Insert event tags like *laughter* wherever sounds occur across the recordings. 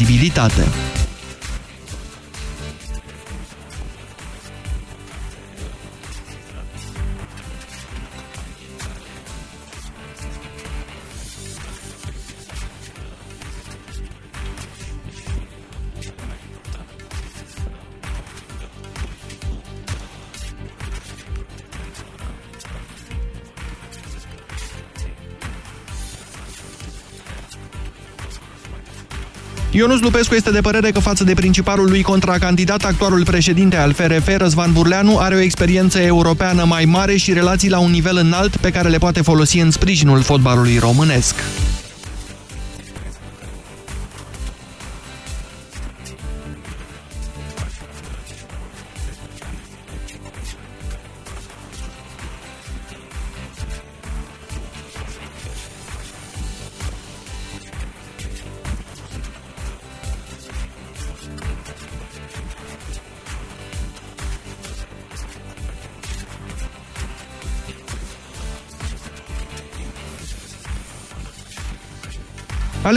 credibilitate. Ionus Lupescu este de părere că față de principalul lui contracandidat, actualul președinte al FRF, Răzvan Burleanu, are o experiență europeană mai mare și relații la un nivel înalt pe care le poate folosi în sprijinul fotbalului românesc.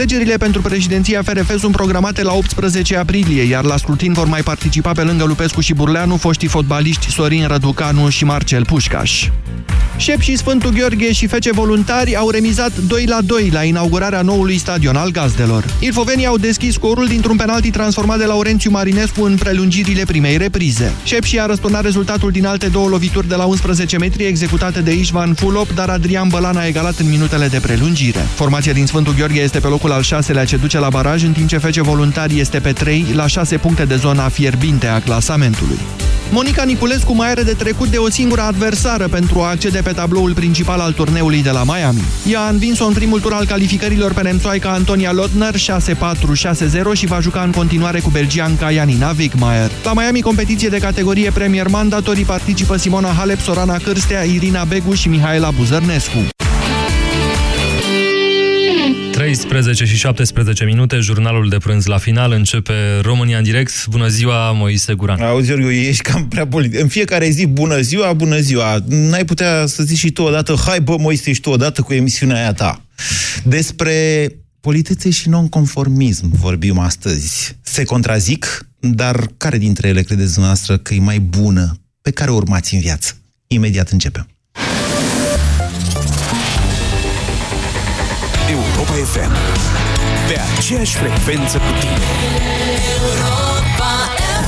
Alegerile pentru președinția FRF sunt programate la 18 aprilie, iar la scrutin vor mai participa pe lângă Lupescu și Burleanu foștii fotbaliști Sorin Răducanu și Marcel Pușcaș. Șep și Sfântul Gheorghe și Fece Voluntari au remizat 2 la 2 la inaugurarea noului stadion al gazdelor. Ilfovenii au deschis scorul dintr-un penalti transformat de Laurențiu Marinescu în prelungirile primei reprize. Șep și a răsturnat rezultatul din alte două lovituri de la 11 metri executate de Ișvan Fulop, dar Adrian Bălan a egalat în minutele de prelungire. Formația din Sfântul Gheorghe este pe locul al șaselea ce duce la baraj, în timp ce Fece Voluntari este pe 3 la 6 puncte de zona fierbinte a clasamentului. Monica Niculescu mai are de trecut de o singură adversară pentru a accede pe tabloul principal al turneului de la Miami. Ea a învins-o în primul tur al calificărilor pe nemțoaica Antonia Lotner 6-4-6-0 și va juca în continuare cu belgianca Janina Wigmaier. La Miami, competiție de categorie Premier Mandatorii participă Simona Halep, Sorana Cârstea, Irina Begu și Mihaela Buzărnescu. 13 și 17 minute, jurnalul de prânz la final, începe România în direct. Bună ziua, Moise Guran. Auzi, Iorghiu, ești cam prea politic. În fiecare zi, bună ziua, bună ziua. N-ai putea să zici și tu odată, hai bă, Moise, și tu odată cu emisiunea aia ta. Despre politețe și nonconformism vorbim astăzi. Se contrazic, dar care dintre ele credeți dumneavoastră că e mai bună? Pe care o urmați în viață? Imediat începem. FM. Pe aceeași frecvență cu tine. Europa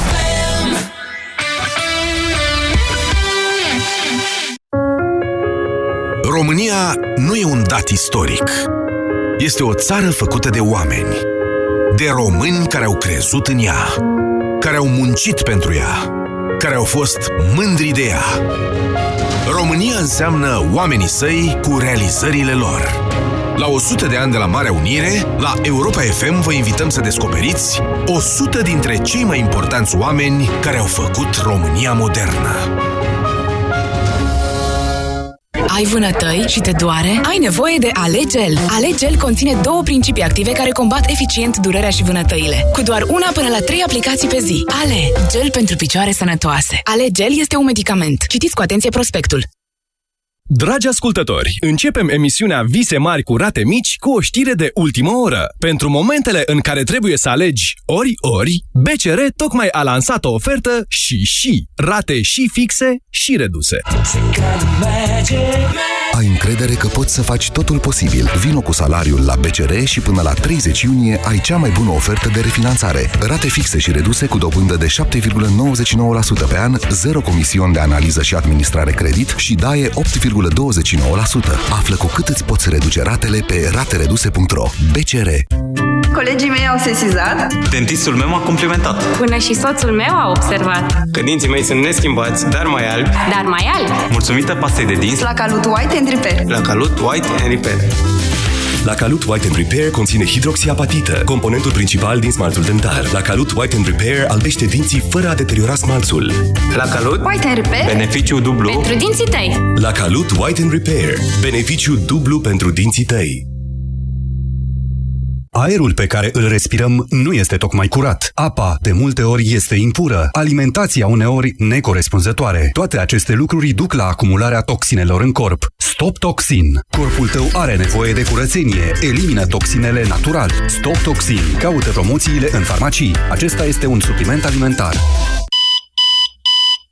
FM. România nu e un dat istoric. Este o țară făcută de oameni. De români care au crezut în ea. Care au muncit pentru ea. Care au fost mândri de ea. România înseamnă oamenii săi cu realizările lor. La 100 de ani de la Marea Unire, la Europa FM vă invităm să descoperiți 100 dintre cei mai importanți oameni care au făcut România modernă. Ai vânătăi și te doare? Ai nevoie de Alegel. Alegel conține două principii active care combat eficient durerea și vânătăile. Cu doar una până la trei aplicații pe zi. Ale, gel pentru picioare sănătoase. Alegel este un medicament. Citiți cu atenție prospectul. Dragi ascultători, începem emisiunea Vise mari cu rate mici cu o știre de ultimă oră. Pentru momentele în care trebuie să alegi ori-ori, BCR tocmai a lansat o ofertă și și rate și fixe și reduse. Ai încredere că poți să faci totul posibil. Vino cu salariul la BCR și până la 30 iunie ai cea mai bună ofertă de refinanțare. Rate fixe și reduse cu dobândă de 7,99% pe an, zero comision de analiză și administrare credit și daie 8,29%. Află cu cât îți poți reduce ratele pe ratereduse.ro. BCR Colegii mei au sesizat. Dentistul meu m-a complimentat. Până și soțul meu a observat. Că dinții mei sunt neschimbați, dar mai albi. Dar mai albi. Mulțumită pastei de dinți. La Calut White and Repair. La Calut White and Repair. La Calut White and Repair conține hidroxiapatită, componentul principal din smaltul dentar. La Calut White and Repair albește dinții fără a deteriora smalțul. La Calut White and Repair. Beneficiu dublu. Pentru dinții tăi. La Calut White and Repair. Beneficiu dublu pentru dinții tăi. Aerul pe care îl respirăm nu este tocmai curat. Apa, de multe ori, este impură. Alimentația uneori necorespunzătoare. Toate aceste lucruri duc la acumularea toxinelor în corp. Stop Toxin. Corpul tău are nevoie de curățenie. Elimină toxinele natural. Stop Toxin. Caută promoțiile în farmacii. Acesta este un supliment alimentar.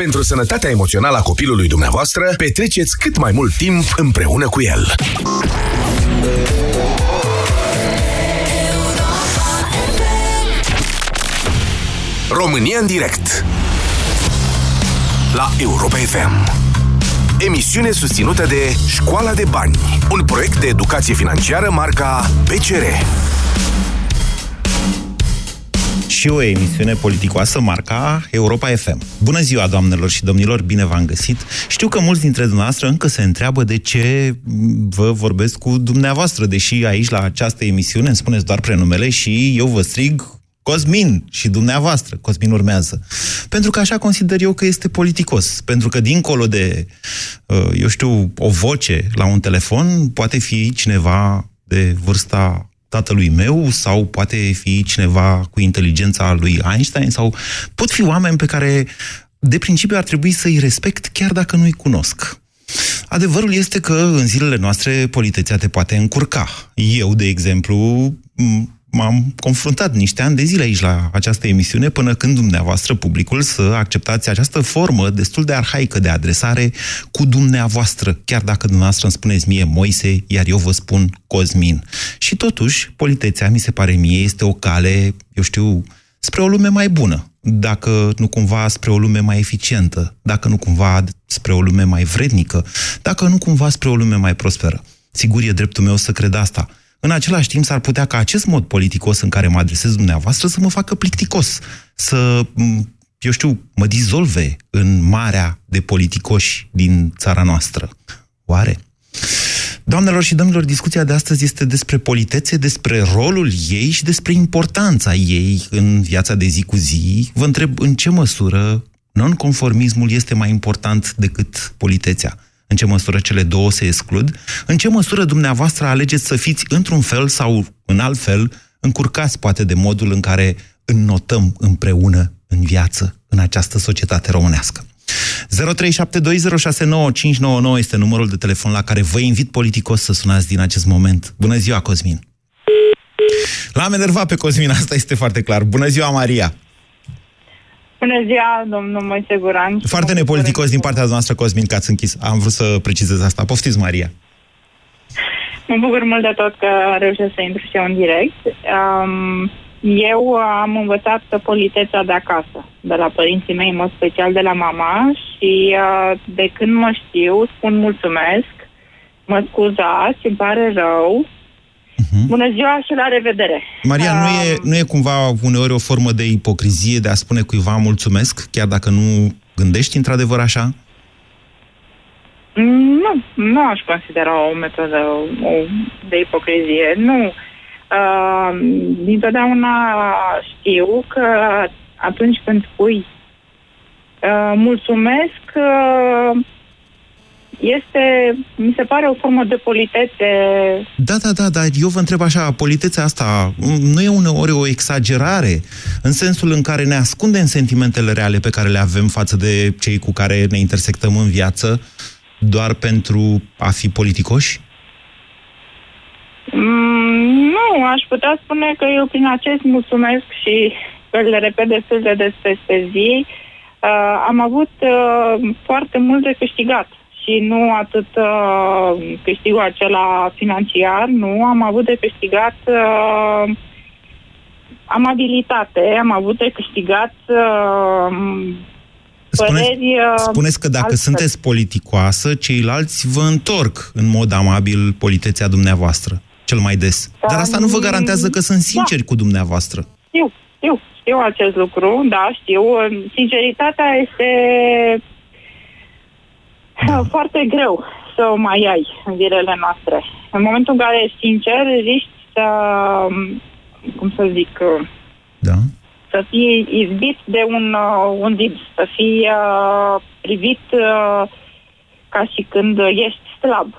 Pentru sănătatea emoțională a copilului dumneavoastră, petreceți cât mai mult timp împreună cu el. România în direct. La Europa FM Emisiune susținută de Școala de Bani Un proiect de educație financiară marca PCR și o emisiune politicoasă marca Europa FM. Bună ziua, doamnelor și domnilor, bine v-am găsit. Știu că mulți dintre dumneavoastră încă se întreabă de ce vă vorbesc cu dumneavoastră, deși aici, la această emisiune, îmi spuneți doar prenumele și eu vă strig Cosmin și dumneavoastră, Cosmin urmează. Pentru că așa consider eu că este politicos. Pentru că dincolo de, eu știu, o voce la un telefon, poate fi cineva de vârsta tatălui meu sau poate fi cineva cu inteligența lui Einstein sau pot fi oameni pe care de principiu ar trebui să-i respect chiar dacă nu-i cunosc. Adevărul este că în zilele noastre politețea te poate încurca. Eu, de exemplu, m-am confruntat niște ani de zile aici la această emisiune până când dumneavoastră, publicul, să acceptați această formă destul de arhaică de adresare cu dumneavoastră, chiar dacă dumneavoastră îmi spuneți mie Moise, iar eu vă spun Cosmin. Și totuși, politețea, mi se pare mie, este o cale, eu știu, spre o lume mai bună, dacă nu cumva spre o lume mai eficientă, dacă nu cumva spre o lume mai vrednică, dacă nu cumva spre o lume mai prosperă. Sigur, e dreptul meu să cred asta, în același timp, s-ar putea ca acest mod politicos în care mă adresez dumneavoastră să mă facă plicticos, să, eu știu, mă dizolve în marea de politicoși din țara noastră. Oare? Doamnelor și domnilor, discuția de astăzi este despre politețe, despre rolul ei și despre importanța ei în viața de zi cu zi. Vă întreb în ce măsură nonconformismul este mai important decât politețea în ce măsură cele două se exclud, în ce măsură dumneavoastră alegeți să fiți într-un fel sau în alt fel încurcați poate de modul în care înnotăm împreună în viață în această societate românească. 0372069599 este numărul de telefon la care vă invit politicos să sunați din acest moment. Bună ziua, Cosmin! L-am enervat pe Cosmin, asta este foarte clar. Bună ziua, Maria! Bună ziua, domnul Moise Guran. Foarte nepoliticos din partea noastră, Cosmin, că ați închis. Am vrut să precizez asta. Poftiți, Maria. Mă bucur mult de tot că reușesc să intru și eu în direct. Um, eu am învățat politețea de acasă, de la părinții mei, în mod special de la mama și uh, de când mă știu, spun mulțumesc, mă scuzați, îmi pare rău, Uh-huh. Bună ziua și la revedere! Maria, nu, e, nu e cumva uneori o formă de ipocrizie de a spune cuiva mulțumesc, chiar dacă nu gândești într-adevăr așa? Nu, nu aș considera o metodă de ipocrizie. Nu. Uh, dintotdeauna știu că atunci când spui uh, mulțumesc, uh, este, mi se pare, o formă de politețe. Da, da, da, dar eu vă întreb așa, politețea asta nu e uneori o exagerare în sensul în care ne ascundem sentimentele reale pe care le avem față de cei cu care ne intersectăm în viață doar pentru a fi politicoși? Mm, nu, aș putea spune că eu prin acest mulțumesc și le repet destul de des peste zi, uh, am avut uh, foarte mult de câștigat și nu atât uh, câștigul acela financiar, nu, am avut de câștigat uh, amabilitate, am avut de câștigat uh, Spuneți, păreri uh, spuneți că dacă altfel. sunteți politicoasă, ceilalți vă întorc în mod amabil politețea dumneavoastră, cel mai des. Dar asta nu vă garantează că sunt sinceri cu dumneavoastră. Știu, știu, știu acest lucru, da, știu. Sinceritatea este da. *laughs* foarte greu să o mai ai în zilele noastre. În momentul în care ești sincer, riști să, cum să zic, Da. să fii izbit de un, uh, un zid, să fii uh, privit uh, ca și când ești slab.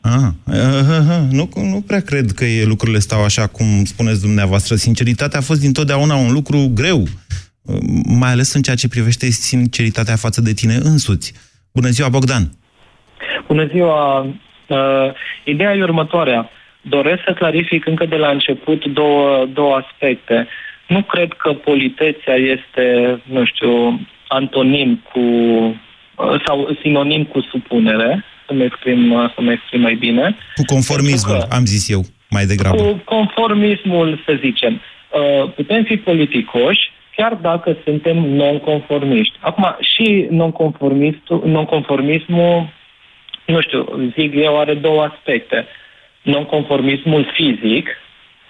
Ah, ah, ah, ah, nu, nu prea cred că e, lucrurile stau așa cum spuneți dumneavoastră. Sinceritatea a fost dintotdeauna un lucru greu, uh, mai ales în ceea ce privește sinceritatea față de tine însuți. Bună ziua, Bogdan! Bună ziua! Uh, ideea e următoarea. Doresc să clarific încă de la început două, două aspecte. Nu cred că politețea este, nu știu, antonim cu uh, sau sinonim cu supunere, să mă exprim, uh, să mă exprim mai bine. Cu conformismul, am zis eu, mai degrabă. Cu conformismul, să zicem. Uh, putem fi politicoși chiar dacă suntem nonconformiști. Acum, și nonconformistul, nonconformismul, nu știu, zic eu, are două aspecte. Nonconformismul fizic,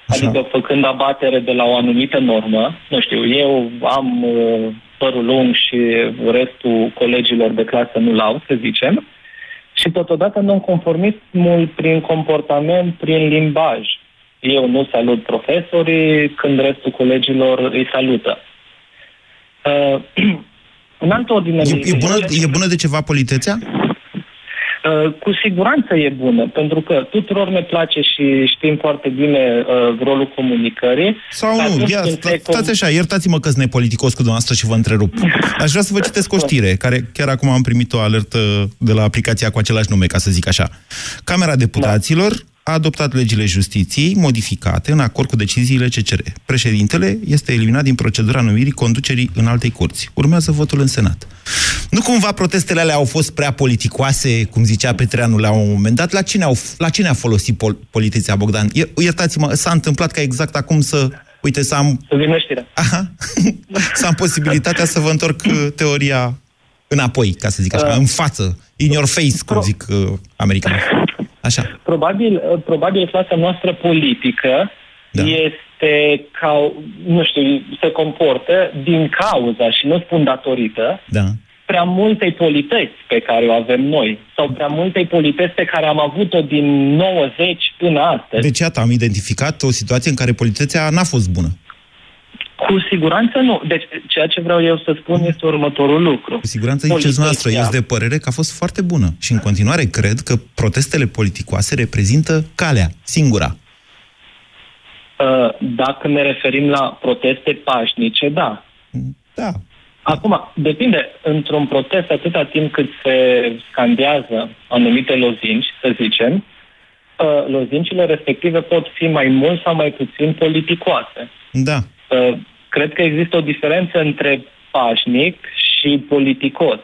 adică făcând abatere de la o anumită normă, nu știu, eu am uh, părul lung și restul colegilor de clasă nu l-au, să zicem, și totodată nonconformismul prin comportament, prin limbaj. Eu nu salut profesorii când restul colegilor îi salută. Uh, *clears throat* în altă ordine de E, e, idei, bună, e bună de ceva politețea? Uh, cu siguranță e bună, pentru că tuturor ne place și știm foarte bine uh, rolul comunicării. Sau nu? Atunci Ia, când sta, se stați așa, iertați-mă că sunt nepoliticos cu dumneavoastră și vă întrerup. Aș vrea să vă citesc o știre, care chiar acum am primit o alertă de la aplicația cu același nume, ca să zic așa. Camera Deputaților a adoptat legile justiției modificate în acord cu deciziile CCR. Președintele este eliminat din procedura numirii conducerii în altei curți. Urmează votul în Senat. Nu cumva protestele alea au fost prea politicoase, cum zicea Petreanu la un moment dat? La cine, au, la cine a folosit pol- politiția Bogdan? Ier- Iertați-mă, s-a întâmplat ca exact acum să... Uite, să am... Să vină știrea. Aha. *laughs* să am posibilitatea să vă întorc uh, teoria înapoi, ca să zic așa, Uh. în față, in your face, cum zic uh, americanii. Așa. Probabil, uh, probabil clasa noastră politică da. este ca, nu știu, se comportă din cauza, și nu spun datorită, Da. prea multei politeți pe care o avem noi, sau prea multei politeți pe care am avut-o din 90 până astăzi. Deci, iată, am identificat o situație în care politețea n-a fost bună. Cu siguranță nu. Deci, ceea ce vreau eu să spun este următorul lucru. Cu siguranță ziceți noastră, eu sunt de părere că a fost foarte bună. Și în continuare cred că protestele politicoase reprezintă calea, singura. Uh, Dacă ne referim la proteste pașnice, da. Da. Acum, depinde. Într-un protest, atâta timp cât se scandează anumite lozinci, să zicem, uh, lozincile respective pot fi mai mult sau mai puțin politicoase. Da. Uh, Cred că există o diferență între pașnic și politicos.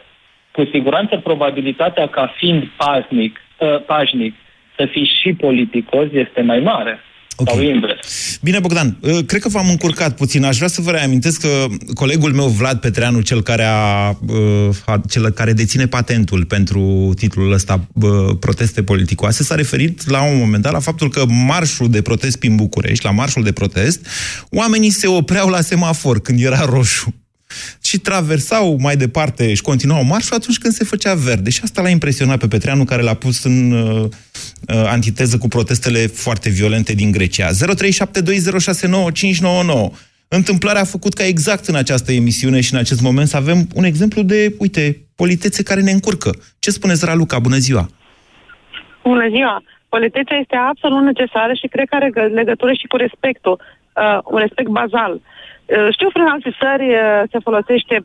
Cu siguranță probabilitatea ca fiind pașnic, uh, pașnic să fii și politicos este mai mare. Okay. Sau invers. Bine, Bogdan, uh, cred că v-am încurcat puțin. Aș vrea să vă reamintesc că colegul meu, Vlad Petreanu, cel care, a, uh, a, cel care deține patentul pentru titlul ăsta, uh, proteste politicoase, s-a referit la un moment dat la faptul că marșul de protest prin București, la marșul de protest, oamenii se opreau la semafor când era roșu și traversau mai departe și continuau marșul atunci când se făcea verde. Și asta l-a impresionat pe Petreanu, care l-a pus în uh, uh, antiteză cu protestele foarte violente din Grecia. 0372069599. Întâmplarea a făcut ca exact în această emisiune și în acest moment să avem un exemplu de, uite, politețe care ne încurcă. Ce spuneți, Raluca? Bună ziua! Bună ziua! Politețea este absolut necesară și cred că are gă- legătură și cu respectul, uh, un respect bazal. Uh, știu prin alte țări uh, se folosește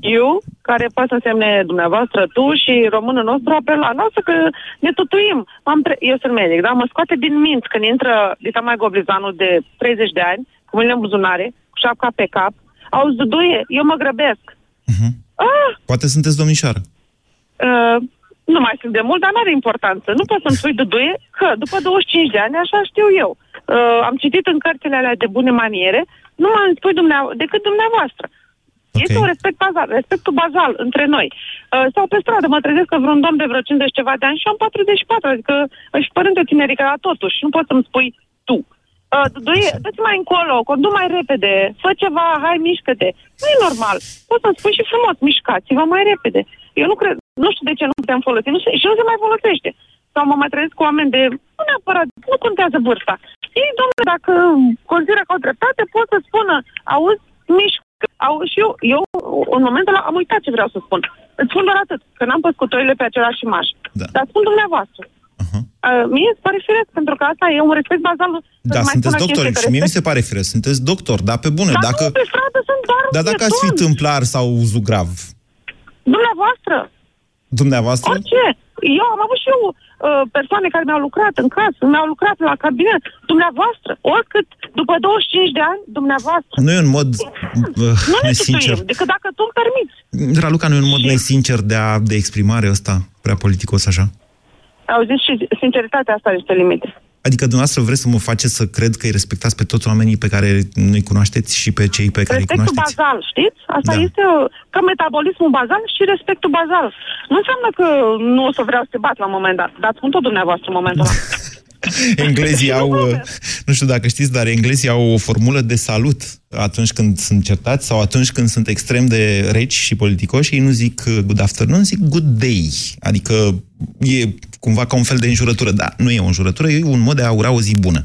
eu, care poate să însemne dumneavoastră, tu și românul nostru apel la noastră că ne tutuim. Am pre- eu sunt medic, da? Mă scoate din minți când intră Dita mai Goblizanul de 30 de ani, cu mâinile în buzunare, cu șapca pe cap, auzi, duduie, eu mă grăbesc. Ah, Poate sunteți domnișoară. Uh, nu mai sunt de mult, dar nu are importanță. Nu poți să-mi spui duduie că după 25 de ani, așa știu eu. Uh, am citit în cărțile alea de bune maniere, nu mai îmi spui dumneavoastră, decât dumneavoastră. Okay. Este un respect bazal, respectul bazal între noi. Uh, sau pe stradă, mă trezesc că vreun domn de vreo 50 ceva de ani și am 44, adică își părinte tinerică, dar totuși, nu poți să-mi spui tu. Uh, dă-ți mai încolo, condu mai repede, fă ceva, hai, mișcă-te. Nu e normal. Poți să-mi spui și frumos, mișcați-vă mai repede. Eu nu cred, nu știu de ce nu putem folosi nu se, și nu se mai folosește. Sau mă mai trezesc cu oameni de, nu neapărat, nu contează vârsta. Ei, domnule, dacă consideră că au dreptate, pot să spună, auzi, mișcă. Au, și eu, eu, în momentul ăla, am uitat ce vreau să spun. Îți spun doar atât, că n-am pus cutorile pe același imaș. Da. Dar spun dumneavoastră. Uh-huh. Uh, mie îți pare firesc, pentru că asta e un respect bazal. Da, sunteți doctor și mie mi se pare firesc. Sunteți doctor, dar pe bune. Dar dacă... nu, pe stradă sunt doar Dar dacă ați fi tâmplar sau zugrav? Dumneavoastră. Dumneavoastră? Orice. Eu am avut și eu uh, persoane care mi-au lucrat în casă, mi-au lucrat la cabinet. Dumneavoastră, oricât, după 25 de ani, dumneavoastră. Nu e un mod uh, nu nesincer. Nu decât dacă tu îmi permiți. Raluca, nu e un mod și... nesincer de, a, de exprimare ăsta, prea politicos așa? Auziți, și sinceritatea asta este limite. Adică dumneavoastră vreți să mă faceți să cred că îi respectați pe toți oamenii pe care nu-i cunoașteți și pe cei pe care respectul îi cunoașteți? bazal, știți? Asta da. este uh, ca metabolismul bazal și respectul bazal. Nu înseamnă că nu o să vreau să te bat la un moment dat, dar spun tot dumneavoastră în momentul ăla. *laughs* *laughs* englezii au, uh, nu știu dacă știți, dar englezii au o formulă de salut atunci când sunt certați sau atunci când sunt extrem de reci și politicoși, ei nu zic uh, good afternoon, zic good day. Adică e cumva ca un fel de înjurătură, dar nu e o înjurătură, e un mod de a ura o zi bună.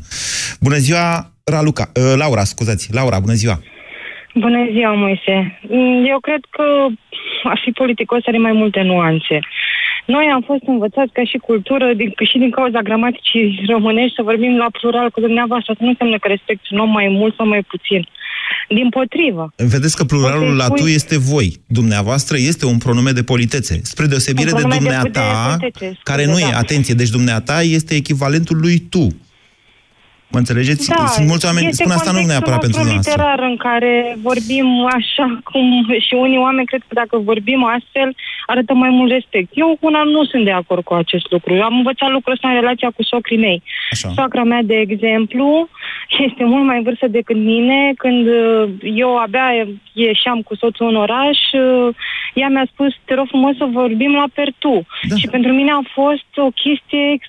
Bună ziua, Raluca, uh, Laura, scuzați, Laura, bună ziua! Bună ziua, Moise. Eu cred că aș fi politicos are mai multe nuanțe. Noi am fost învățați ca și cultură, din, și din cauza gramaticii românești, să vorbim la plural cu dumneavoastră. Asta nu înseamnă că respect un om mai mult sau mai puțin. Din potrivă. Vedeți că pluralul la tu este voi. Dumneavoastră este un pronume de politețe. Spre deosebire de dumneata, de de care nu da. e, atenție, deci dumneata este echivalentul lui tu. Mă înțelegeți? Da, Sunt mulți oameni, spun asta nu neapărat pentru noastră. literar în care vorbim așa cum și unii oameni cred că dacă vorbim astfel arată mai mult respect. Eu una nu sunt de acord cu acest lucru. Eu am învățat lucrul ăsta în relația cu socrii mei. Așa. Soacra mea, de exemplu, *laughs* este mult mai în vârstă decât mine. Când uh, eu abia ieșeam cu soțul în oraș, uh, ea mi-a spus, te rog frumos să vorbim la pertu. Da. Și pentru mine a fost o chestie,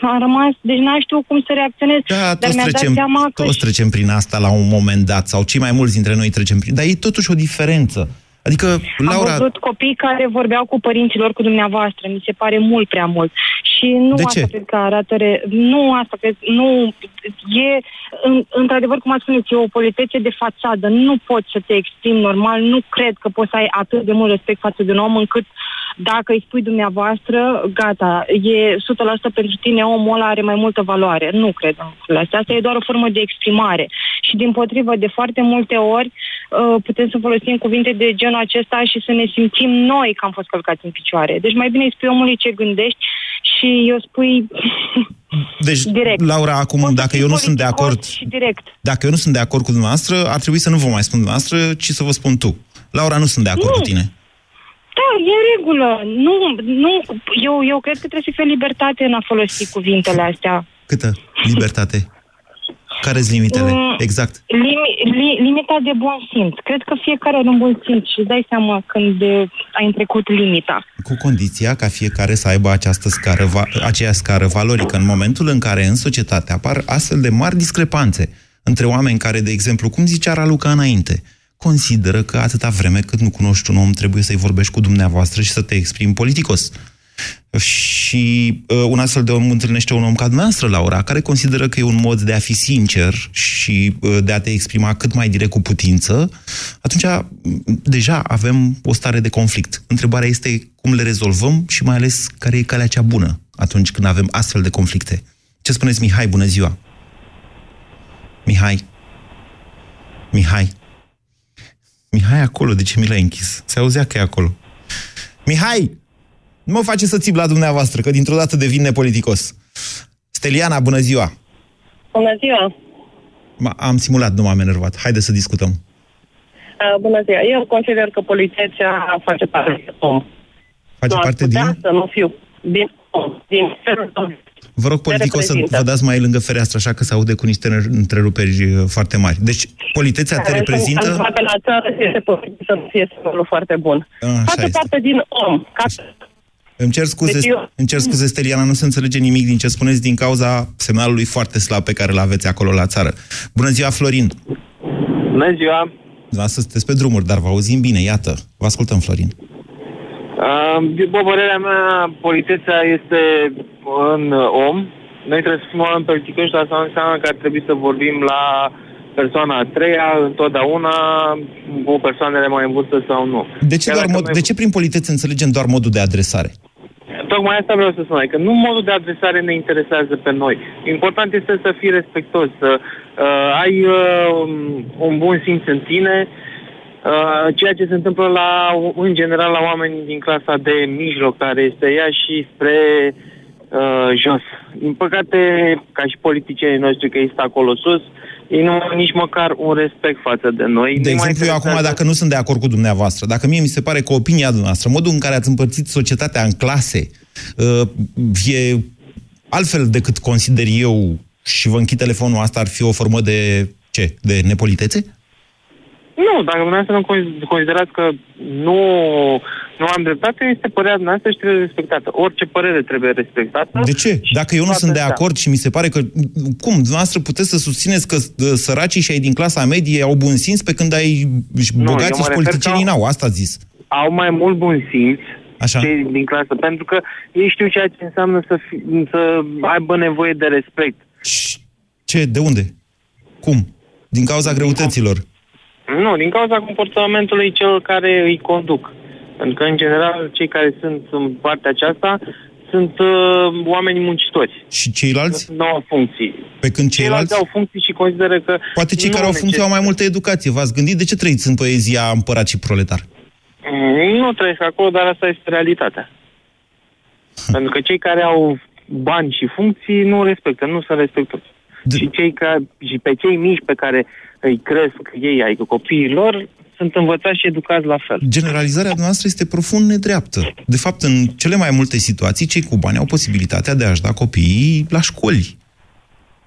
a rămas, deci n-am știut cum să reacționez. Da, dar toți, trecem, seama că toți trecem prin asta la un moment dat, sau cei mai mulți dintre noi trecem prin... Dar e totuși o diferență. Adică, Laura... Am văzut copii care vorbeau cu părinților, cu dumneavoastră. Mi se pare mult prea mult. Și nu de asta ce? cred că arată... Re... Nu asta cred... Nu... E, în, într-adevăr, cum ați spus, e o politețe de fațadă. Nu poți să te exprimi normal. Nu cred că poți să ai atât de mult respect față de un om încât dacă îi spui dumneavoastră, gata, e 100% pentru tine, omul ăla are mai multă valoare. Nu cred în lucrurile astea. Asta e doar o formă de exprimare. Și din potrivă, de foarte multe ori, uh, putem să folosim cuvinte de genul acesta și să ne simțim noi că am fost călcați în picioare. Deci mai bine îi spui omului ce gândești și eu spui *laughs* deci, direct. Laura, acum, Poți dacă eu nu sunt de acord... Și direct. Dacă eu nu sunt de acord cu dumneavoastră, ar trebui să nu vă mai spun dumneavoastră, ci să vă spun tu. Laura, nu sunt de acord Nu. cu tine. Da, e în regulă. Nu, nu, eu, eu cred că trebuie să fie libertate în a folosi cuvintele astea. Câtă libertate? Care sunt limitele? Mm, Exact. Limi, li, limita de bun simț. Cred că fiecare are un bun simț și îți dai seama când uh, ai trecut limita. Cu condiția ca fiecare să aibă această scară, va- aceea scară valorică. În momentul în care în societate apar astfel de mari discrepanțe între oameni care, de exemplu, cum zicea Raluca înainte, consideră că atâta vreme cât nu cunoști un om, trebuie să-i vorbești cu dumneavoastră și să te exprimi politicos. Și uh, un astfel de om întâlnește un om ca dumneavoastră, Laura, care consideră că e un mod de a fi sincer și uh, de a te exprima cât mai direct cu putință, atunci m, deja avem o stare de conflict. Întrebarea este cum le rezolvăm și mai ales care e calea cea bună atunci când avem astfel de conflicte. Ce spuneți, Mihai? Bună ziua! Mihai? Mihai? Mihai acolo, de ce mi l-ai închis? Se auzea că e acolo. Mihai! Nu mă face să țip la dumneavoastră, că dintr-o dată devin nepoliticos. Steliana, bună ziua! Bună ziua! Ma, am simulat, nu m-am enervat. Haide să discutăm. Uh, bună ziua! Eu consider că politeția face parte din om. Face nu aș parte putea din... să nu fiu din om, din felul tău. Vă rog, politicul, să reprezintă. vă dați mai lângă fereastră, așa că se aude cu niște întreruperi uh, foarte mari. Deci, politețea te Care sunt reprezintă? calculate la țară este posibil să nu fie semnul foarte bun. Așa Face este. parte din om. Ca... Îmi cer scuze, Deci eu- îmi cer scuze, Steliana, nu se înțelege nimic din ce spuneți din cauza semnalului foarte slab pe care îl aveți acolo la țară. Bună ziua, Florin! Bună ziua! Da, să sunteți pe drumuri, dar vă auzim bine, iată. Vă ascultăm, Florin. Uh, după părerea mea, politeța este în om. Noi trebuie să fim oameni politicoși, dar asta nu înseamnă că ar trebui să vorbim la persoana a treia, întotdeauna, cu persoanele mai în vârstă sau nu. De ce, Chiar doar dacă mod, noi- de ce prin politețe înțelegem doar modul de adresare? Tocmai asta vreau să spun, adică nu modul de adresare ne interesează pe noi. Important este să fii respectos, să uh, ai uh, un bun simț în tine, uh, ceea ce se întâmplă la, în general la oameni din clasa de mijloc, care este ea și spre uh, jos. Din păcate, ca și politicienii noștri, că este acolo sus, ei nu au nici măcar un respect față de noi. De Nu mai exemplu, eu acum, interesează- dacă nu sunt de acord cu dumneavoastră, dacă mie mi se pare că opinia dumneavoastră, modul în care ați împărțit societatea în clase, uh, e altfel decât consider eu și vă închid telefonul, asta ar fi o formă de ce? De nepolitețe? Nu, dacă dumneavoastră nu con- considerați că nu, nu am dreptate, este părerea dumneavoastră și trebuie respectată. Orice părere trebuie respectată. De ce? Dacă eu nu toate sunt de astea. acord și mi se pare că... Cum? Dumneavoastră puteți să susțineți că uh, săracii și ai din clasa medie au bun simț pe când ai și Nu, eu bogații mă și refer politicienii că- n-au. Asta a zis. Au mai mult bun simț Așa. cei din clasă, pentru că ei știu ceea ce înseamnă să, fi, să aibă nevoie de respect. Ce? De unde? Cum? Din cauza greutăților. Nu, din cauza comportamentului celor care îi conduc. Pentru că, în general, cei care sunt în partea aceasta sunt uh, oameni muncitori. Și ceilalți? Nu au funcții. Pe când ceilalți? au funcții și consideră că... Poate cei nu care au funcție au mai multă educație. V-ați gândit de ce trăiți în poezia Împărat și Proletar? Mm, Nu trăiesc acolo, dar asta este realitatea. Pentru că cei care au bani și funcții nu respectă, nu sunt respectoși. Și, cei ca, și pe cei mici pe care îi cresc ei, adică copiii lor, sunt învățați și educați la fel. Generalizarea noastră este profund nedreaptă. De fapt, în cele mai multe situații, cei cu bani au posibilitatea de a-și da copiii la școli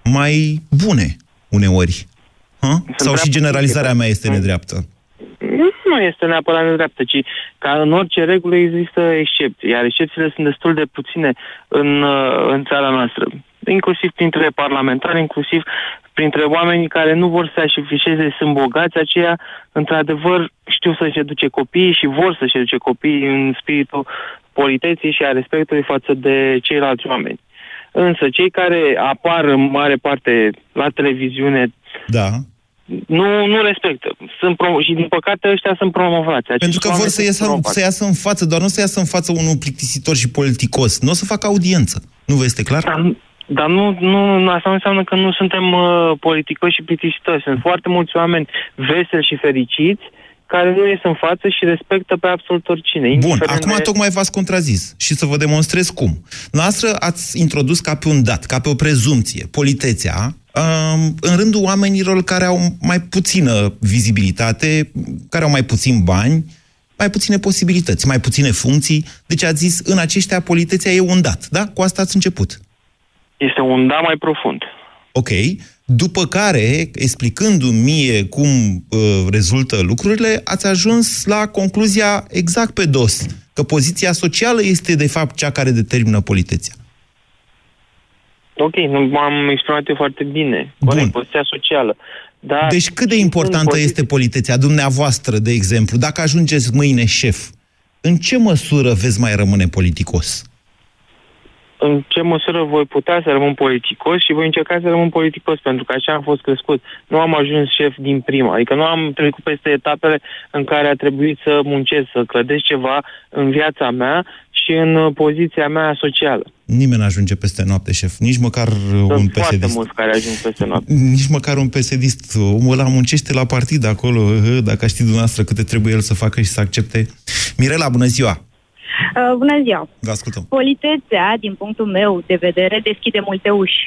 mai bune, uneori. Ha? Sau și generalizarea mea este nedreaptă? Nu este neapărat nedreaptă, ci ca în orice regulă există excepții, iar excepțiile sunt destul de puține în, uh, în țara noastră. Inclusiv printre parlamentari, inclusiv printre oamenii care nu vor să-și afișeze, sunt bogați, aceia, într-adevăr, știu să-și educe copiii și vor să-și educe copiii în spiritul politeții și a respectului față de ceilalți oameni. Însă, cei care apar în mare parte la televiziune Da. nu, nu respectă. Sunt prom- și din păcate ăștia sunt promovați. Acești Pentru că vor oameni să sunt iasă, promovați. să iasă în față, doar nu să iasă în față unul plictisitor și politicos. Nu o să facă audiență. Nu vă este clar? Dar, dar nu, nu, nu, asta nu înseamnă că nu suntem uh, politicoși și plictisitori. Sunt foarte mulți oameni veseli și fericiți care nu ies în față și respectă pe absolut oricine. Bun, indiferent acum de- tocmai v-ați contrazis și să vă demonstrez cum. Noastră ați introdus ca pe un dat, ca pe o prezumție, politețea, um, în rândul oamenilor care au mai puțină vizibilitate, care au mai puțin bani, mai puține posibilități, mai puține funcții. Deci ați zis, în aceștia politețea e un dat, da? Cu asta ați început. Este un da mai profund. Ok. După care, explicându-mi mie cum uh, rezultă lucrurile, ați ajuns la concluzia exact pe dos, că poziția socială este de fapt cea care determină politețea. Ok, nu m-am exprimat eu foarte bine. Corect, poziția socială. Dar Deci cât de importantă este politețea dumneavoastră, de exemplu, dacă ajungeți mâine șef, în ce măsură veți mai rămâne politicos? În ce măsură voi putea să rămân politicos și voi încerca să rămân politicos, pentru că așa am fost crescut. Nu am ajuns șef din prima, adică nu am trecut peste etapele în care a trebuit să muncesc, să clădesc ceva în viața mea și în uh, poziția mea socială. Nimeni nu ajunge peste noapte șef, nici măcar uh, un Sunt foarte psd mulți care ajung peste noapte. Nici măcar un psd Omul ăla muncește la partid acolo, uh, dacă știi dumneavoastră câte trebuie el să facă și să accepte. Mirela, bună ziua! Uh, bună ziua! Vă ascultăm. Politețea, din punctul meu de vedere, deschide multe uși.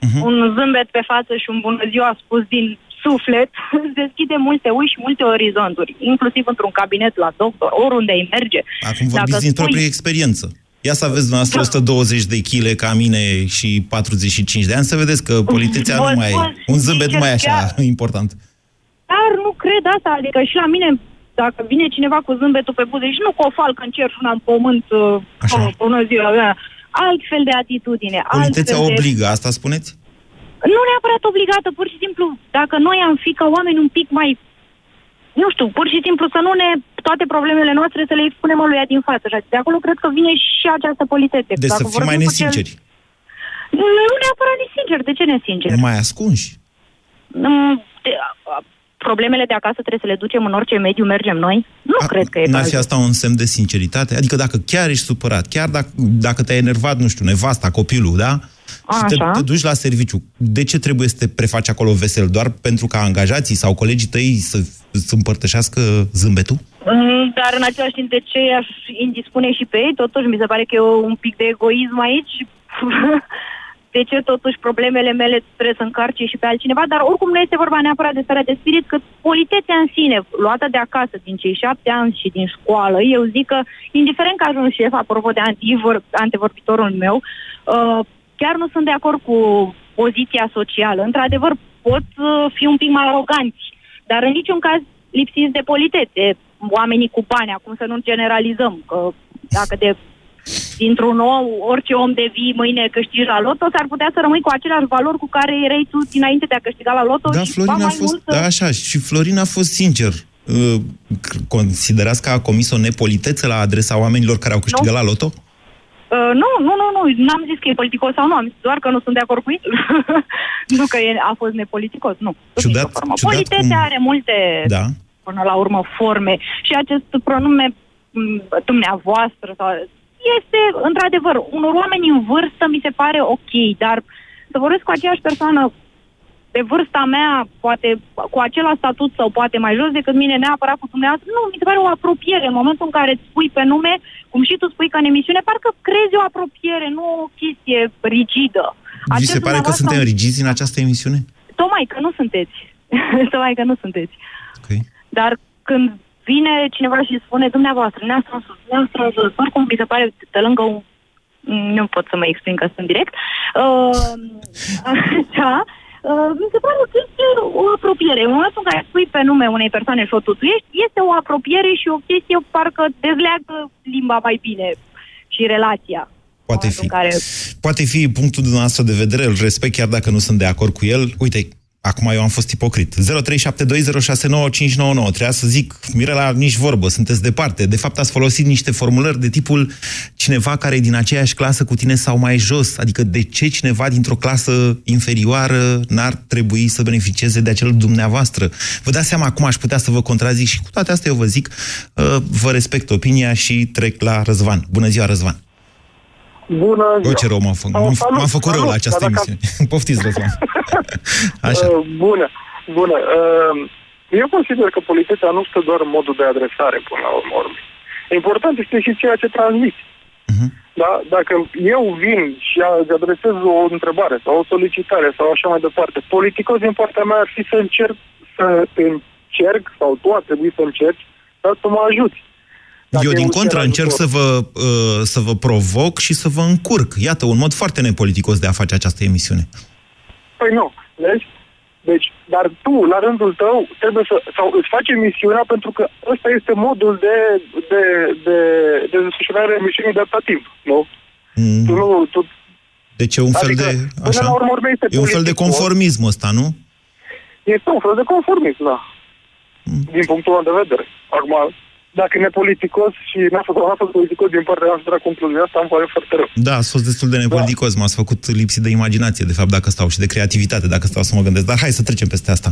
Mhm. Un zâmbet pe față și un bună ziua spus din suflet îți *laughs* deschide multe uși și multe orizonturi, inclusiv într-un cabinet la doctor, oriunde ai merge. Acum vorbiți din proprie experiență. Ia să aveți dumneavoastră 120 de kg ca mine și 45 de ani, să vedeți că politețea Vă nu mai e. spun Un zâmbet nu mai e așa sincer, important. Dar nu cred asta, adică și la mine, dacă vine cineva cu zâmbetul pe buze și nu cu o falcă în cer și una în pământ, uh, oh, bună ziua, da, altfel de atitudine. Politețea altfel de... obligă, asta spuneți? Nu neapărat obligată, pur și simplu, dacă noi am fi ca oameni un pic mai, nu știu, pur și simplu să nu ne, toate problemele noastre să le expunem lui din față. Și de acolo cred că vine și această politețe. Deci Dacă să fim vorbim mai cu nesinceri. Cel... Nu, nu neapărat nesincer. De ce nesincer? Mai ascunși. Mm, de- a- Problemele de acasă trebuie să le ducem în orice mediu mergem noi? Nu cred că e N-ar cazul. fi asta un semn de sinceritate? Adică dacă chiar ești supărat, chiar dacă, dacă te-ai enervat, nu știu, nevasta, copilul, da? Și te, Așa. te duci la serviciu. De ce trebuie să te prefaci acolo vesel? Doar pentru ca angajații sau colegii tăi să, să împărtășească zâmbetul? Mm, Dar în același timp, de ce aș indispune și pe ei? Totuși, mi se pare că e un pic de egoism aici. *laughs* de ce totuși problemele mele trebuie să încarce și pe altcineva? Dar oricum nu este vorba neapărat de starea de spirit, că politețea în sine, luată de acasă, din cei șapte ani și din școală, eu zic că, indiferent că ajung șef, apropo de antivor, antevorbitorul meu, uh, chiar nu sunt de acord cu poziția socială. Într-adevăr, pot uh, fi un pic mai aroganți, dar în niciun caz lipsiți de politețe. Oamenii cu bani, acum să nu generalizăm, că dacă de dintr-un om, orice om devii mâine câștigi la loto, s-ar putea să rămâi cu aceleași valori cu care erai tu dinainte de a câștiga la loto Da, și Florin ba a mai fost, mult să... da, așa, și Florin a fost sincer. Uh, Considerați că a comis o nepolitețe la adresa oamenilor care au câștigat la loto? Uh, nu, nu, nu, nu, n-am zis că e politicos sau nu, am zis doar că nu sunt de acord cu el. *laughs* nu că e, a fost nepoliticos, nu. Ciudat, Formă. ciudat Politețea cum- are multe, Da. până la urmă, forme și acest pronume m, dumneavoastră sau este, într-adevăr, unor oameni în vârstă mi se pare ok, dar să vorbesc cu aceeași persoană de vârsta mea, poate cu același statut sau poate mai jos decât mine, neapărat cu dumneavoastră, nu, mi se pare o apropiere. În momentul în care îți spui pe nume, cum și tu spui că în emisiune, parcă crezi o apropiere, nu o chestie rigidă. Vi se pare că dumneavoastră- suntem rigizi în această emisiune? Tocmai că nu sunteți. *laughs* Tocmai că nu sunteți. Okay. Dar când vine cineva și spune dumneavoastră, ne-a strâns, sus, ne-a strâns, sus", oricum mi se pare de lângă un... Nu pot să mă exprim că sunt direct. Uh, *laughs* așa, uh, mi se pare o chestie, o apropiere. În momentul în care spui pe nume unei persoane și o tutuiești, este o apropiere și o chestie parcă dezleagă limba mai bine și relația. Poate fi. Care... Poate fi punctul dumneavoastră de vedere, îl respect chiar dacă nu sunt de acord cu el. Uite, acum eu am fost ipocrit. 0372069599. Trebuia să zic, Mirela, nici vorbă, sunteți departe. De fapt, ați folosit niște formulări de tipul cineva care e din aceeași clasă cu tine sau mai jos. Adică de ce cineva dintr-o clasă inferioară n-ar trebui să beneficieze de acel dumneavoastră? Vă dați seama acum aș putea să vă contrazic și cu toate astea eu vă zic, uh, vă respect opinia și trec la Răzvan. Bună ziua, Răzvan! Bună O, ce rău m-am făcut. M-am, Salut, m-am făcut rău salut, la această dar dacă- emisiune. *laughs* Poftiți, Răzvan. *laughs* Așa. Uh, bună, bună. Uh, eu consider că politețea nu stă doar în modul de adresare până la urmă. urmei. Important este și ceea ce transmiți. Mhm. Da? Dacă eu vin și îți adresez o întrebare sau o solicitare sau așa mai departe, politicos din partea mea ar fi să încerc să încerc sau tu ar trebui să încerci, dar să mă ajuți. Eu, din eu contră, cer încerc să ajutor. vă, uh, să vă provoc și să vă încurc. Iată, un mod foarte nepoliticos de a face această emisiune. Păi nu, vezi? Deci, dar tu, la rândul tău, trebuie să, sau îți faci emisiunea pentru că ăsta este modul de, de, de, de desfășurare a emisiunii de atâta timp, nu? Mm. Tu nu, tu, Deci e un fel Adică, de... până Așa? la urmă, urmei, este E un fel de politicos. conformism ăsta, nu? este un fel de conformism, da. Mm. Din punctul meu de vedere. Acum, dacă e nepoliticos și n-a fost, n-a fost politicos din partea noastră la concluzia asta, îmi pare foarte rău. Da, ați fost destul de nepoliticos. M-ați făcut lipsit de imaginație, de fapt, dacă stau, și de creativitate, dacă stau să mă gândesc. Dar hai să trecem peste asta.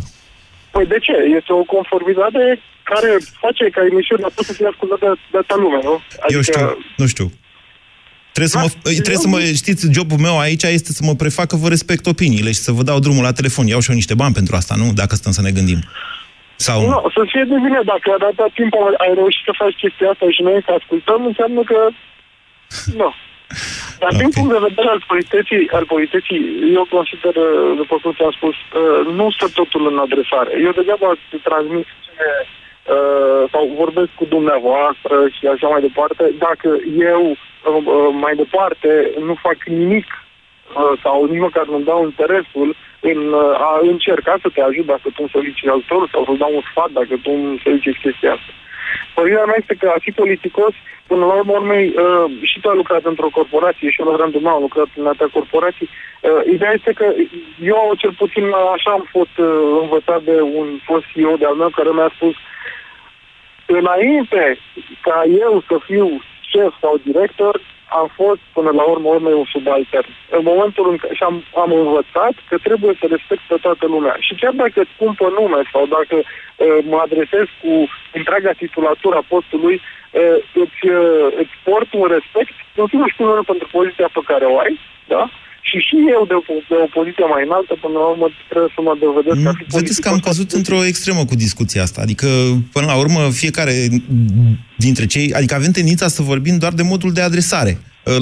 Păi de ce? Este o conformitate care face ca emisiunea tot să fie ascultată de, de atâta lume, nu? Eu știu, nu știu. Trebuie să, mă, trebuie să mă, știți, jobul meu aici este să mă prefac că vă respect opiniile și să vă dau drumul la telefon. Iau și eu niște bani pentru asta, nu? Dacă stăm să ne gândim. Sau Nu, să fie de bine. Dacă de atâta timp ai, ai reușit să faci chestia asta și noi să ascultăm, înseamnă că... Nu. Dar din punct de vedere al politeții, al politeții, eu consider, după cum ți-am spus, uh, nu stă totul în adresare. Eu degeaba te transmit cine uh, sau vorbesc cu dumneavoastră și așa mai departe, dacă eu uh, uh, mai departe nu fac nimic uh, sau nici măcar nu dau interesul în uh, a încerca să te ajut dacă tu îmi soliciți ajutor sau să dau un sfat dacă tu îmi soliciți chestia asta. Părerea mea este că a fi politicos, până la urmă urmei, uh, și tu ai lucrat într-o corporație și eu la rândul meu am lucrat în atâtea corporații. Uh, ideea este că eu cel puțin așa am fost uh, învățat de un fost CEO de-al meu care mi-a spus înainte ca eu să fiu șef sau director, am fost până la urmă urmei un subaltern. În momentul în care și am, am învățat că trebuie să respect pe toată lumea. Și chiar dacă îți pun pe nume sau dacă uh, mă adresez cu întreaga titulatură a postului, uh, îți, uh, îți port un respect, în primul și primul rând pentru poziția pe care o ai, da? Și și eu de o, de o poziție mai înaltă, până la urmă, trebuie să mă dovedesc ca fi Vedeți că am căzut într-o extremă cu discuția asta. Adică, până la urmă, fiecare dintre cei... Adică avem tendința să vorbim doar de modul de adresare.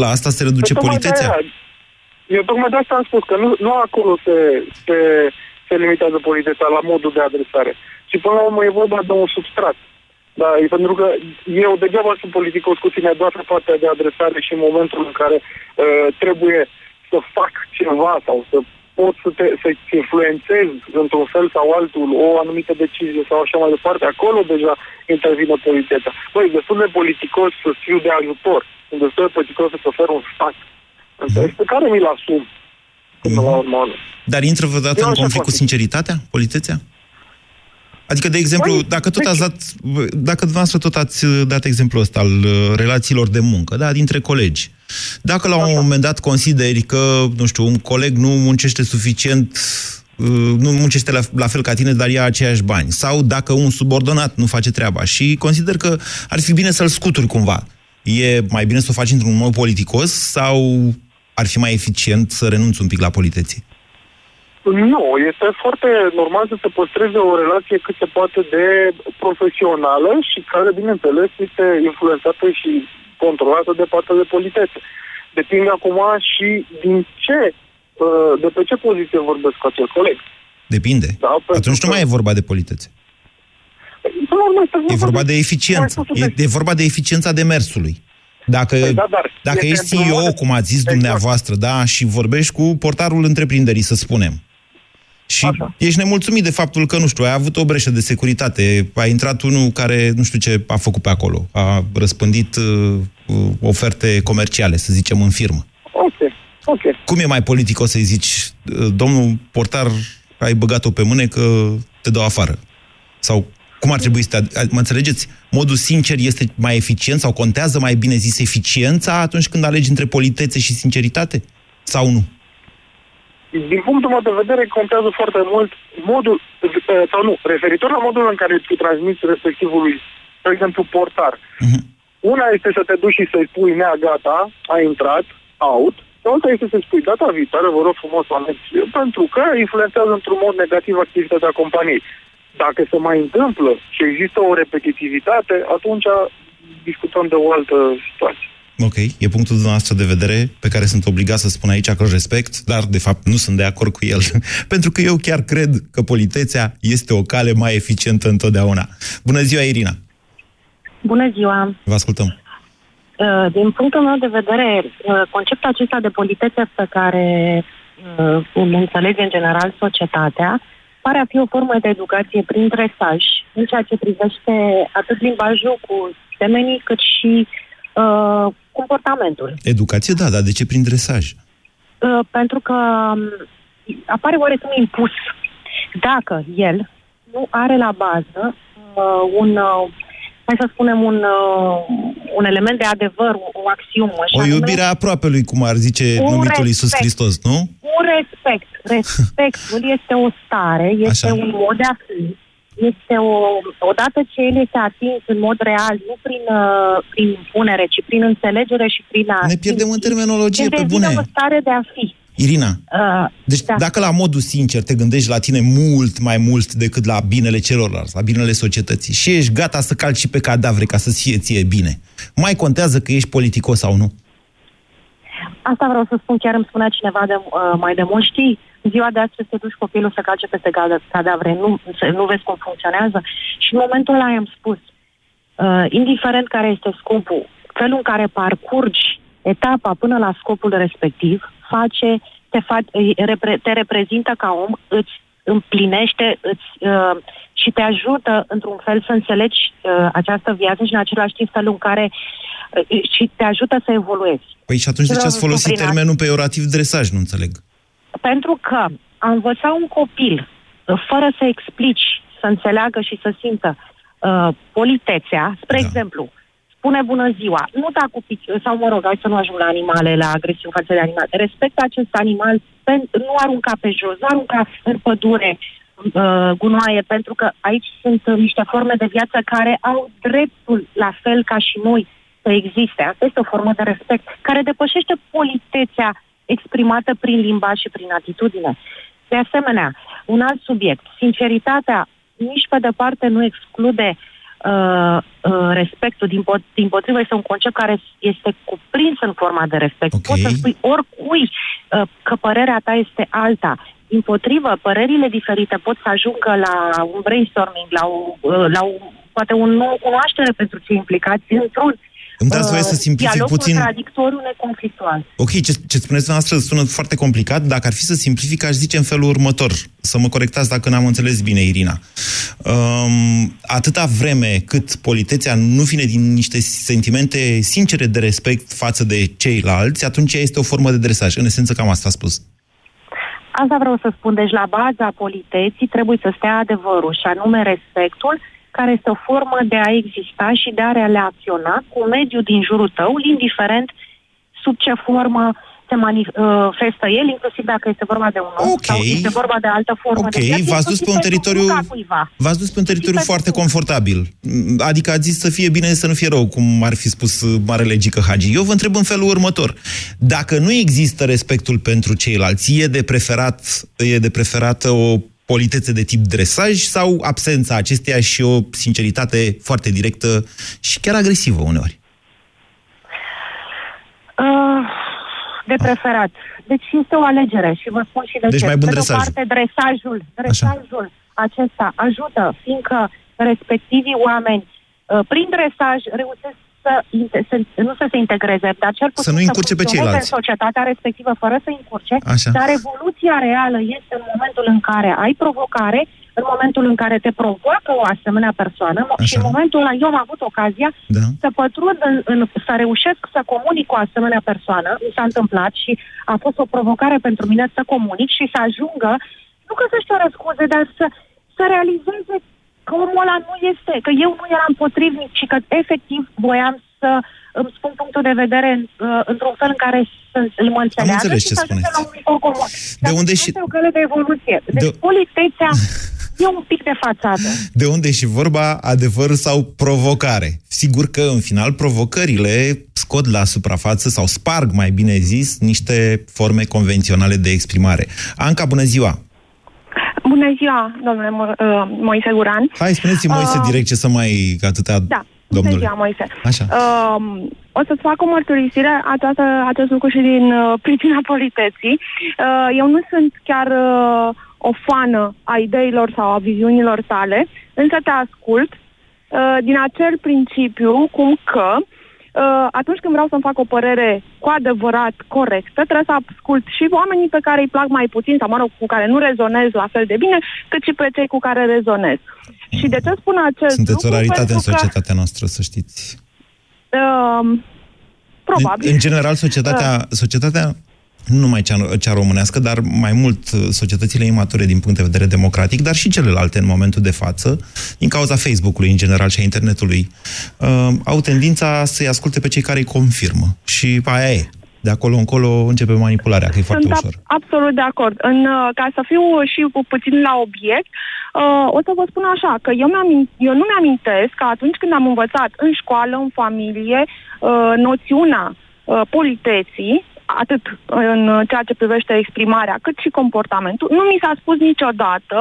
La asta se reduce Tocmai politețea? de aia. Eu tocmai de asta am spus, că nu, nu acolo se, se, se limitează politeța la modul de adresare, ci până la urmă e vorba de un substrat. Da, e pentru că eu degeaba sunt politicos cu tine doar pe partea de adresare și în momentul în care uh, trebuie să fac ceva sau să pot să te, să-ți influențez într-un fel sau altul o anumită decizie sau așa mai departe, acolo deja intervine politeța. Băi, destul de politicos să fiu de ajutor, sunt destul de politicos să ofer un sfat. Înțelegi? Pe care mi-l asum până la urmă. Dar intră vreodată Eu în așa conflict cu consider. sinceritatea, politețea? Adică, de exemplu, Păi, dacă tot deci- ați dat, dacă dumneavoastră tot ați uh, dat exemplul ăsta al uh, relațiilor de muncă, da, dintre colegi, dacă la un moment dat consideri că, nu știu, un coleg nu muncește suficient, uh, nu muncește la, la fel ca tine, dar ia aceiași bani, sau dacă un subordonat nu face treaba. Și consider că ar fi bine să-l scuturi cumva, e mai bine să o faci într-un mod politicos sau ar fi mai eficient să renunți un pic la politeție? Nu, este foarte normal să se păstreze o relație cât se poate de profesională și care, bineînțeles, este influențată și controlată de partea de politețe. Depinde acum și din ce, uh, de pe ce poziție vorbesc cu acel coleg. Depinde. Da, pentru Atunci nu că- mai e vorba de politețe. Până la urmă, este E vorba de eficiență. E, e vorba de eficiența demersului. Dacă, Păi da, dar dacă este ești într-un CEO, mod- cum ați zis Exact. dumneavoastră, da, și vorbești cu portarul întreprinderii, să spunem, și Așa. ești nemulțumit de faptul că, nu știu, ai avut o breșă de securitate, a intrat unul care nu știu ce a făcut pe acolo, a răspândit uh, uh, oferte comerciale, să zicem, în firmă. Ok, ok. Cum e mai politic o să-i zici, uh, domnul portar, ai băgat-o pe mâne că te dau afară? Sau cum ar trebui să te... ad- Mă înțelegeți? Modul sincer este mai eficient sau contează mai bine zis eficiența atunci când alegi între politețe și sinceritate? Sau nu? Din punctul meu de vedere, contează foarte mult modul, eh, sau nu, referitor la modul în care îți transmiți respectivului, de exemplu, portar. Una este să te duci și să-i spui, nea, gata, a intrat, out, și alta este să spui, data viitoare, vă rog frumos, aneți, pentru că influențează într-un mod negativ activitatea companiei. Dacă se mai întâmplă și există o repetitivitate, atunci discutăm de o altă situație. Ok, e punctul dumneavoastră de vedere pe care sunt obligat să spun aici că îl respect, dar de fapt nu sunt de acord cu el. *laughs* Pentru că eu chiar cred că politețea este o cale mai eficientă întotdeauna. Bună ziua, Irina! Bună ziua! Vă ascultăm. Uh, Din punctul meu de vedere, uh, conceptul acesta de politețe pe care uh, îl înțelege în general societatea pare a fi o formă de educație prin dresaj în ceea ce privește atât limbajul cu semenii cât și uh, comportamentul. Educație, da, dar de ce prin dresaj? Uh, pentru că um, apare oarecum impus. Dacă el nu are la bază uh, un, uh, hai să spunem, un, uh, un element de adevăr, o, o axiomă. și O anume iubire a aproapelui, cum ar zice Un numitul Iisus respect. Hristos, nu? Un respect. *laughs* Respectul este o stare, este Așa. un mod de a fi. Este o, odată ce el este atins în mod real, nu prin, uh, prin impunere, ci prin înțelegere și prin a... Ne pierdem în terminologie, el pe devine bune. o stare de a fi. Irina, Uh, deci da. dacă la modul sincer te gândești la tine mult mai mult decât la binele celorlalți, la binele societății și ești gata să calci și pe cadavre ca să-ți fie ție bine, mai contează că ești politicos sau nu? Asta vreau să spun, chiar îmi spunea cineva de, uh, mai de mult, știi, ziua de astăzi te duci copilul să calce peste cad- cadavre, nu, să- nu vezi cum funcționează. Și în momentul ăla i-am spus, uh, indiferent care este scopul, felul în care parcurgi etapa până la scopul respectiv, face, te, fa- îi repre- te reprezintă ca om, îți împlinește îți, uh, și te ajută într-un fel să înțelegi uh, această viață și în același timp felul în care uh, și te ajută să evoluezi. Păi și atunci de ce Vreau ați să folosit spun prin termenul peiorativ dresaj? Nu înțeleg. Pentru că a învăța un copil uh, fără să explici, să înțeleagă și să simtă uh, politețea, spre da. exemplu, spune bună ziua, nu da cu pic- sau mă rog, hai să nu ajung la animale, la agresiuni față de animale, respectă acest animal, pen- nu arunca pe jos, nu arunca în pădure uh, gunoaie, pentru că aici sunt uh, niște forme de viață care au dreptul, la fel ca și noi, să existe. Asta este o formă de respect care depășește politețea exprimată prin limbaj și prin atitudine. De asemenea, un alt subiect, sinceritatea nici pe departe nu exclude uh, uh, respectul, din, po- din potrivă este un concept care este cuprins în forma de respect. Okay. Poți să spui oricui uh, că părerea ta este alta. Din potrivă, părerile diferite pot să ajungă la un brainstorming, la, o, uh, la o, poate un nou cunoaștere pentru cei implicați într-un Îmi dați voie să uh, simplific dialog puțin? contradictoriu neconflictual. Ok, ce, ce spuneți noastră sună foarte complicat. Dacă ar fi să simplific, aș zice în felul următor. Să mă corectați dacă n-am înțeles bine, Irina. Um, atâta vreme cât politețea nu vine din niște sentimente sincere de respect față de ceilalți, atunci ea este o formă de dresaj. În esență, cam asta a spus. Asta vreau să spun. Deci la baza politeții trebuie să stea adevărul și anume respectul care este o formă de a exista și de a relaționa cu mediul din jurul tău, indiferent sub ce formă se manifestă el, inclusiv dacă este vorba de un om Ok. sau este vorba de altă formă Ok, de viață. v-ați dus inclusiv pe un pentru teritoriu- munca cuiva. V-ați dus pe un teritoriu foarte confortabil. Adică ați zis să fie bine, să nu fie rău, cum ar fi spus uh, Marele Gică Hagi. Eu vă întreb în felul următor. Dacă nu există respectul pentru ceilalți, e de preferat, e de preferată o politețe de tip dresaj sau absența acesteia și o sinceritate foarte directă și chiar agresivă uneori? Uh, de preferat. Deci este o alegere și vă spun și de Deci ce. mai bun Pe de o dresajul. parte, dresajul, dresajul acesta ajută, fiindcă respectivii oameni, uh, prin dresaj, reușesc să, inte- să, nu să se integreze, dar cel puțin Să nu încurce pe funcționeze ceilalți. în societatea respectivă fără să încurce, Așa. dar evoluția reală este în momentul în care ai provocare, în momentul în care te provoacă o asemenea persoană și în momentul ăla eu am avut ocazia Da. să pătrund, în, în, să reușesc să comunic cu o asemenea persoană, mi s-a întâmplat și a fost o provocare pentru mine să comunic și să ajungă, nu că să-și ceară scuze, dar să, să realizeze că omul ăla nu este, că eu nu eram potrivnic, ci că efectiv voiam să îmi spun punctul de vedere în, uh, într-un fel în care să îl mă înțeleagă înțeles și ce să ajungă spuneți. la un viitor comun. De Dar unde asta și- e o cale de evoluție. Deci De- politețea *laughs* e un pic de fațadă. De unde și vorba adevăr sau provocare? Sigur că, în final, provocările scot la suprafață sau sparg, mai bine zis, niște forme convenționale de exprimare. Anca, bună ziua! Bună ziua, domnule Mo- uh, Moise Guran. Hai, spuneți-mi, Moise, Uh, direct ce să mai atâtea, Da, bună domnule. ziua, Moise. Așa. Uh, o să-ți fac o mărturisire, această, acest lucru și din uh, *laughs* pricina politeții. Uh, eu nu sunt chiar uh, o fană a ideilor sau a viziunilor tale, însă te ascult uh, din acel principiu cum că uh, atunci când vreau să-mi fac o părere cu adevărat corectă, trebuie să ascult și oamenii pe care îi plac mai puțin sau, mă rog, cu care nu rezonez la fel de bine, cât și pe cei cu care rezonez. Și de ce spun acest Sunteți o lucru? raritate în Pentru că, societatea noastră, să știți. Uh, probabil. În, în general, societatea, societatea nu numai cea, cea românească, dar mai mult uh, societățile imature din punct de vedere democratic, dar și celelalte în momentul de față, din cauza Facebook-ului în general și a internetului, uh, au tendința să-i asculte pe cei care îi confirmă. Și aia e. De acolo încolo începe manipularea, că e foarte Sunt ușor. ab- absolut de acord. În, uh, ca să fiu și cu puțin la obiect, uh, o să vă spun așa, că eu, mi-am, eu nu mi-amintesc că atunci când am învățat în școală, în familie, uh, noțiunea uh, politeții, atât în ceea ce privește exprimarea, cât și comportamentul, nu mi s-a spus niciodată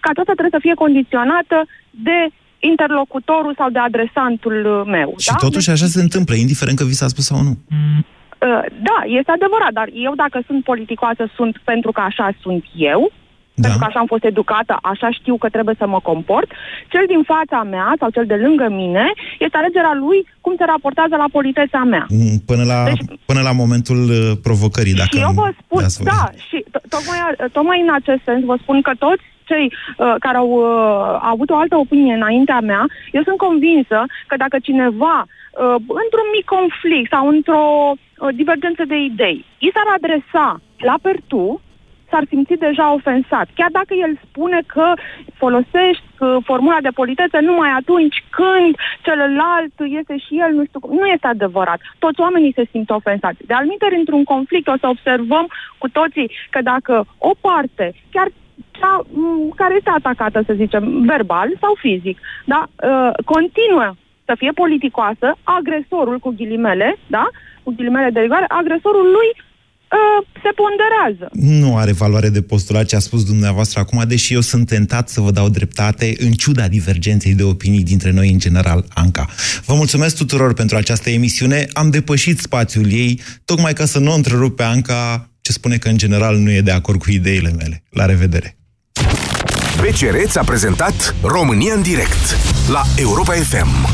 că aceasta trebuie să fie condiționată de interlocutorul sau de adresantul uh, meu. Și da? totuși așa se întâmplă, indiferent că vi s-a spus sau nu. Uh, Da, este adevărat, dar eu dacă sunt politicoasă sunt pentru că așa sunt eu, da. pentru că așa am fost educată, așa știu că trebuie să mă comport. Cel din fața mea sau cel de lângă mine este alegerea lui cum se raportează la politeța mea. Mm, Până la, Deci- până la momentul uh, provocării, dacă și eu vă îmi spun, dați voie. da, și to- tocmai, tocmai în acest sens vă spun că toți cei uh, care au uh, avut o altă opinie înaintea mea, eu sunt convinsă că dacă cineva uh, într-un mic conflict sau într-o uh, divergență de idei, i s-ar adresa la pertu, s-ar simți deja ofensat. Chiar dacă el spune că folosești uh, formula de politețe numai atunci când celălalt este și el, nu știu cum. Nu este adevărat. Toți oamenii se simt ofensați. De alminteri, într-un conflict o să observăm cu toții că dacă o parte, chiar cea m, care este atacată, să zicem, verbal sau fizic, da, uh, continuă să fie politicoasă, agresorul cu ghilimele, da, cu ghilimele de rigoare, agresorul lui uh, se ponderează. Nu are valoare de postulat ce a spus dumneavoastră acum, deși eu sunt tentat să vă dau dreptate, în ciuda divergenței de opinii dintre noi în general, Anca. Vă mulțumesc tuturor pentru această emisiune. Am depășit spațiul ei, tocmai ca să nu o întrerup pe Anca, ce spune că în general nu e de acord cu ideile mele. La revedere! BCR ți-a prezentat România în direct la Europa FM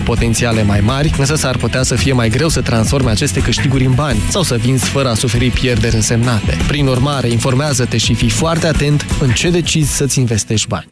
potențiale mai mari, însă s-ar putea să fie mai greu să transforme aceste câștiguri în bani sau să vinzi fără a suferi pierderi însemnate. Prin urmare, informează-te și fii foarte atent în ce decizi să-ți investești bani.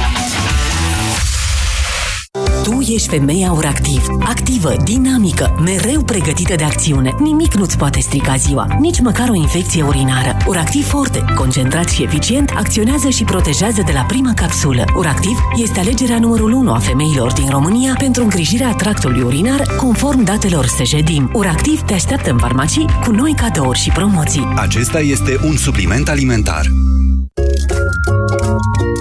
Tu ești femeia Uractiv. Activă, dinamică, mereu pregătită de acțiune. Nimic nu-ți poate strica ziua, nici măcar o infecție urinară. Uractiv Forte, concentrat și eficient, acționează și protejează de la prima capsulă. Uractiv este alegerea numărul 1 a femeilor din România pentru îngrijirea tractului urinar, conform datelor Sejedim. Uractiv te așteaptă în farmacii cu noi cadouri și promoții. Acesta este un supliment alimentar.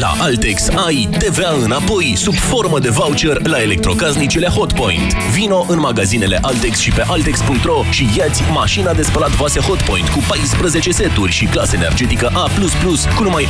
La Altex ai TVA înapoi sub formă de voucher la electrocasnicele Hotpoint. Vino în magazinele Altex și pe altex.ro și iați mașina de spălat vase Hotpoint cu 14 seturi și clasă energetică A++ cu numai 1799,9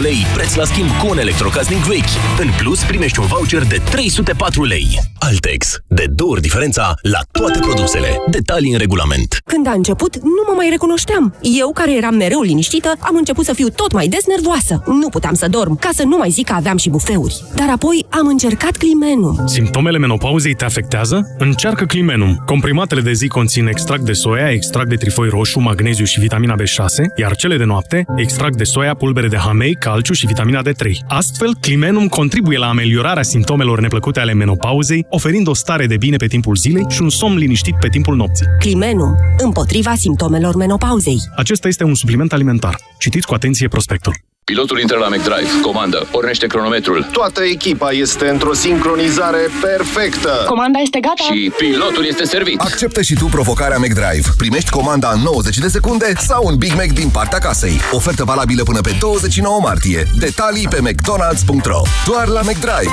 lei, preț la schimb cu un electrocasnic vechi. În plus, primești un voucher de 304 lei. Altex. De două ori diferența la toate produsele. Detalii în regulament. Când a început, nu mă mai recunoșteam. Eu, care eram mereu liniștită, am început să fiu tot mai des nervoasă. Nu puteam să dorm, ca să nu mai zic că aveam și bufeuri. Dar apoi am încercat Climenum. Simptomele menopauzei te afectează? Încearcă Climenum. Comprimatele de zi conțin extract de soia, extract de trifoi roșu, magneziu și vitamina B6, iar cele de noapte, extract de soia, pulbere de hamei, calciu și vitamina D3. Astfel, Climenum contribuie la ameliorarea simptomelor neplăcute ale menopauzei, oferind o stare de bine pe timpul zilei și un somn liniștit pe timpul nopții. Climenum, împotriva simptomelor menopauzei. Acesta este un supliment alimentar. Citiți cu atenție prospectul. Pilotul intră la McDrive, comandă, pornește cronometrul. Toată echipa este într-o sincronizare perfectă. Comanda este gata. Și pilotul este servit. Acceptă și tu provocarea McDrive. Primești comanda în 90 de secunde sau un Big Mac din partea casei. Ofertă valabilă până pe 29 martie. Detalii pe mcdonalds.ro Doar la McDrive.